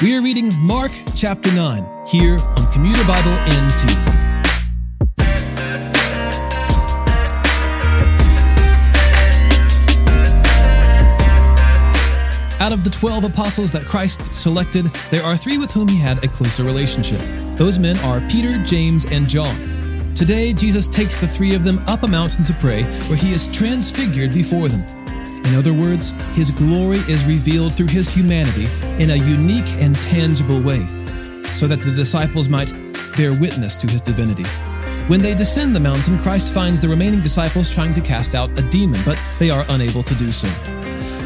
We are reading Mark chapter 9 here on Commuter Bible NT. Out of the 12 apostles that Christ selected, there are three with whom he had a closer relationship. Those men are Peter, James, and John. Today, Jesus takes the three of them up a mountain to pray, where he is transfigured before them. In other words, his glory is revealed through his humanity in a unique and tangible way, so that the disciples might bear witness to his divinity. When they descend the mountain, Christ finds the remaining disciples trying to cast out a demon, but they are unable to do so.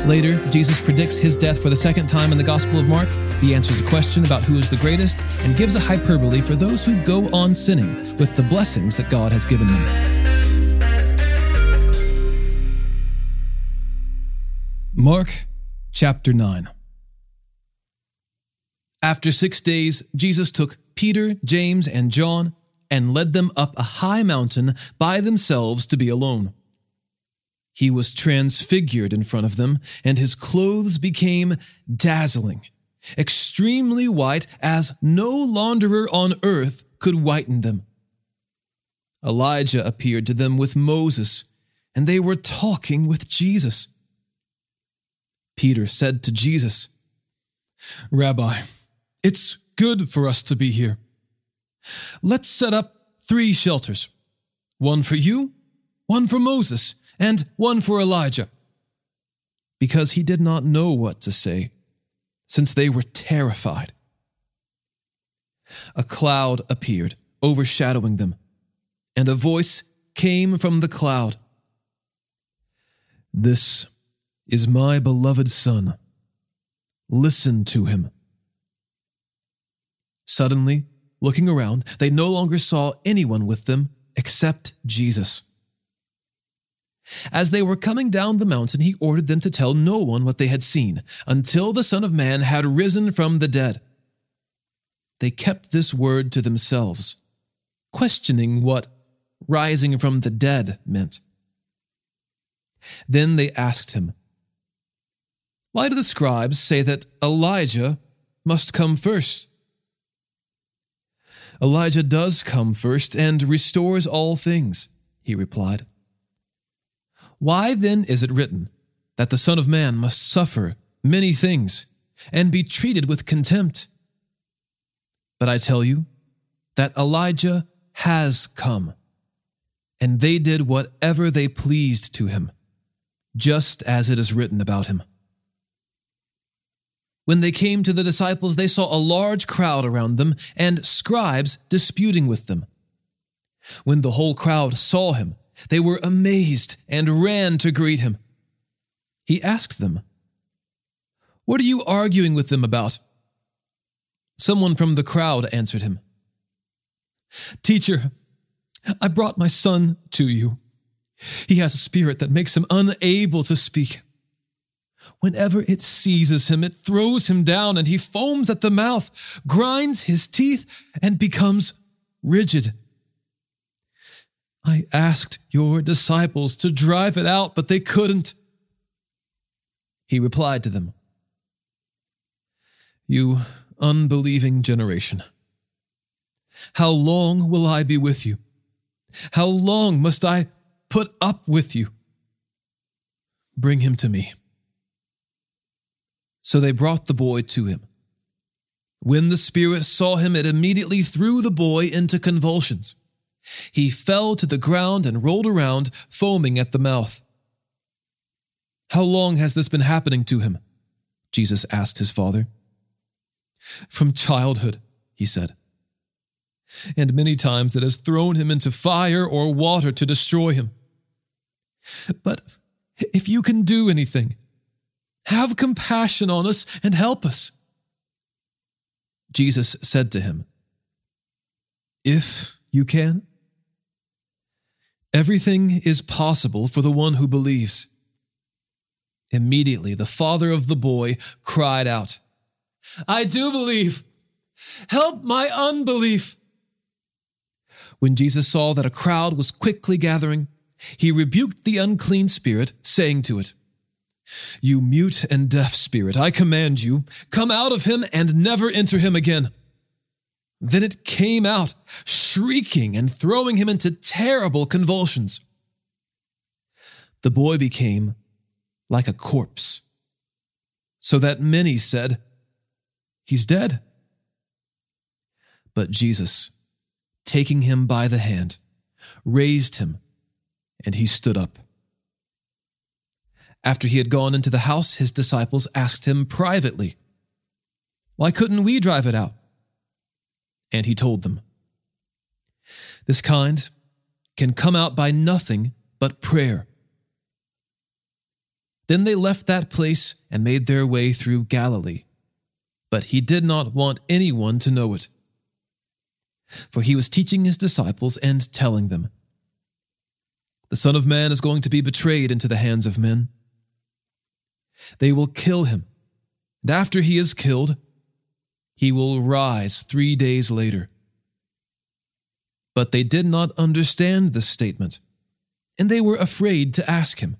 Later, Jesus predicts his death for the second time in the Gospel of Mark. He answers a question about who is the greatest and gives a hyperbole for those who go on sinning with the blessings that God has given them. Mark chapter 9. After six days, Jesus took Peter, James, and John and led them up a high mountain by themselves to be alone. He was transfigured in front of them, and his clothes became dazzling, extremely white, as no launderer on earth could whiten them. Elijah appeared to them with Moses, and they were talking with Jesus. Peter said to Jesus, Rabbi, it's good for us to be here. Let's set up three shelters one for you, one for Moses, and one for Elijah. Because he did not know what to say, since they were terrified. A cloud appeared, overshadowing them, and a voice came from the cloud. This is my beloved Son. Listen to him. Suddenly, looking around, they no longer saw anyone with them except Jesus. As they were coming down the mountain, he ordered them to tell no one what they had seen until the Son of Man had risen from the dead. They kept this word to themselves, questioning what rising from the dead meant. Then they asked him, why do the scribes say that Elijah must come first? Elijah does come first and restores all things, he replied. Why then is it written that the Son of Man must suffer many things and be treated with contempt? But I tell you that Elijah has come, and they did whatever they pleased to him, just as it is written about him. When they came to the disciples, they saw a large crowd around them and scribes disputing with them. When the whole crowd saw him, they were amazed and ran to greet him. He asked them, What are you arguing with them about? Someone from the crowd answered him, Teacher, I brought my son to you. He has a spirit that makes him unable to speak. Whenever it seizes him, it throws him down, and he foams at the mouth, grinds his teeth, and becomes rigid. I asked your disciples to drive it out, but they couldn't. He replied to them, You unbelieving generation, how long will I be with you? How long must I put up with you? Bring him to me. So they brought the boy to him. When the Spirit saw him, it immediately threw the boy into convulsions. He fell to the ground and rolled around, foaming at the mouth. How long has this been happening to him? Jesus asked his father. From childhood, he said. And many times it has thrown him into fire or water to destroy him. But if you can do anything, have compassion on us and help us. Jesus said to him, If you can. Everything is possible for the one who believes. Immediately, the father of the boy cried out, I do believe. Help my unbelief. When Jesus saw that a crowd was quickly gathering, he rebuked the unclean spirit, saying to it, You mute and deaf spirit, I command you, come out of him and never enter him again. Then it came out, shrieking and throwing him into terrible convulsions. The boy became like a corpse, so that many said, He's dead. But Jesus, taking him by the hand, raised him, and he stood up. After he had gone into the house, his disciples asked him privately, Why couldn't we drive it out? And he told them, This kind can come out by nothing but prayer. Then they left that place and made their way through Galilee. But he did not want anyone to know it. For he was teaching his disciples and telling them, The Son of Man is going to be betrayed into the hands of men. They will kill him, and after he is killed, he will rise three days later. But they did not understand this statement, and they were afraid to ask him.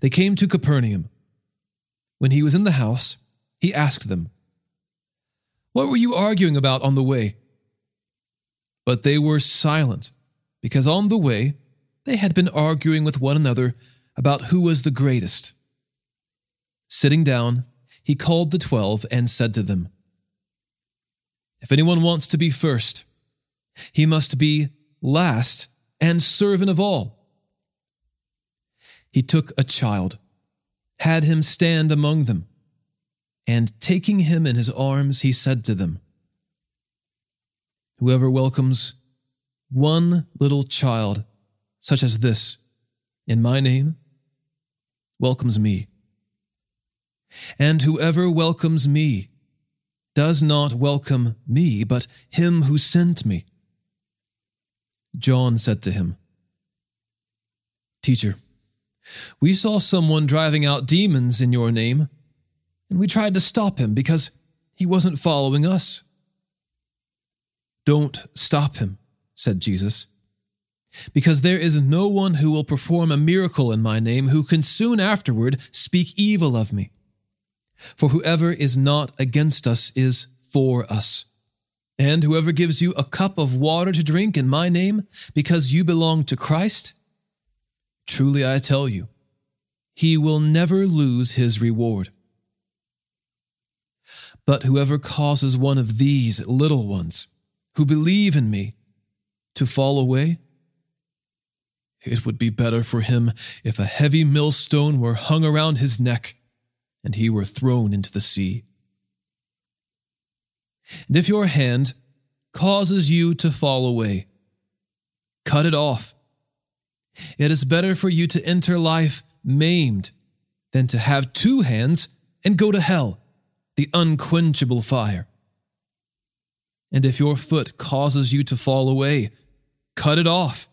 They came to Capernaum. When he was in the house, he asked them, What were you arguing about on the way? But they were silent, because on the way they had been arguing with one another about who was the greatest. Sitting down, he called the twelve and said to them, If anyone wants to be first, he must be last and servant of all he took a child, had him stand among them, and taking him in his arms, he said to them, Whoever welcomes one little child such as this in my name welcomes me. And whoever welcomes me does not welcome me, but him who sent me. John said to him, Teacher, we saw someone driving out demons in your name, and we tried to stop him because he wasn't following us. Don't stop him, said Jesus, because there is no one who will perform a miracle in my name who can soon afterward speak evil of me. For whoever is not against us is for us. And whoever gives you a cup of water to drink in my name because you belong to Christ, Truly I tell you, he will never lose his reward. But whoever causes one of these little ones, who believe in me, to fall away, it would be better for him if a heavy millstone were hung around his neck and he were thrown into the sea. And if your hand causes you to fall away, cut it off it is better for you to enter life maimed than to have two hands and go to hell, the unquenchable fire. And if your foot causes you to fall away, cut it off.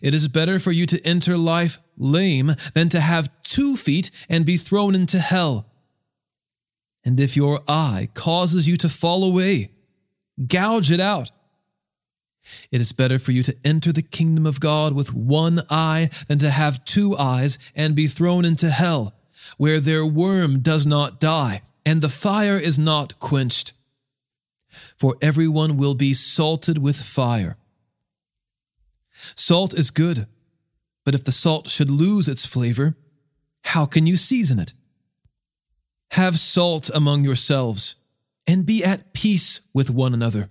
It is better for you to enter life lame than to have two feet and be thrown into hell. And if your eye causes you to fall away, gouge it out. It is better for you to enter the kingdom of God with one eye than to have two eyes and be thrown into hell, where their worm does not die and the fire is not quenched. For everyone will be salted with fire. Salt is good, but if the salt should lose its flavor, how can you season it? Have salt among yourselves and be at peace with one another.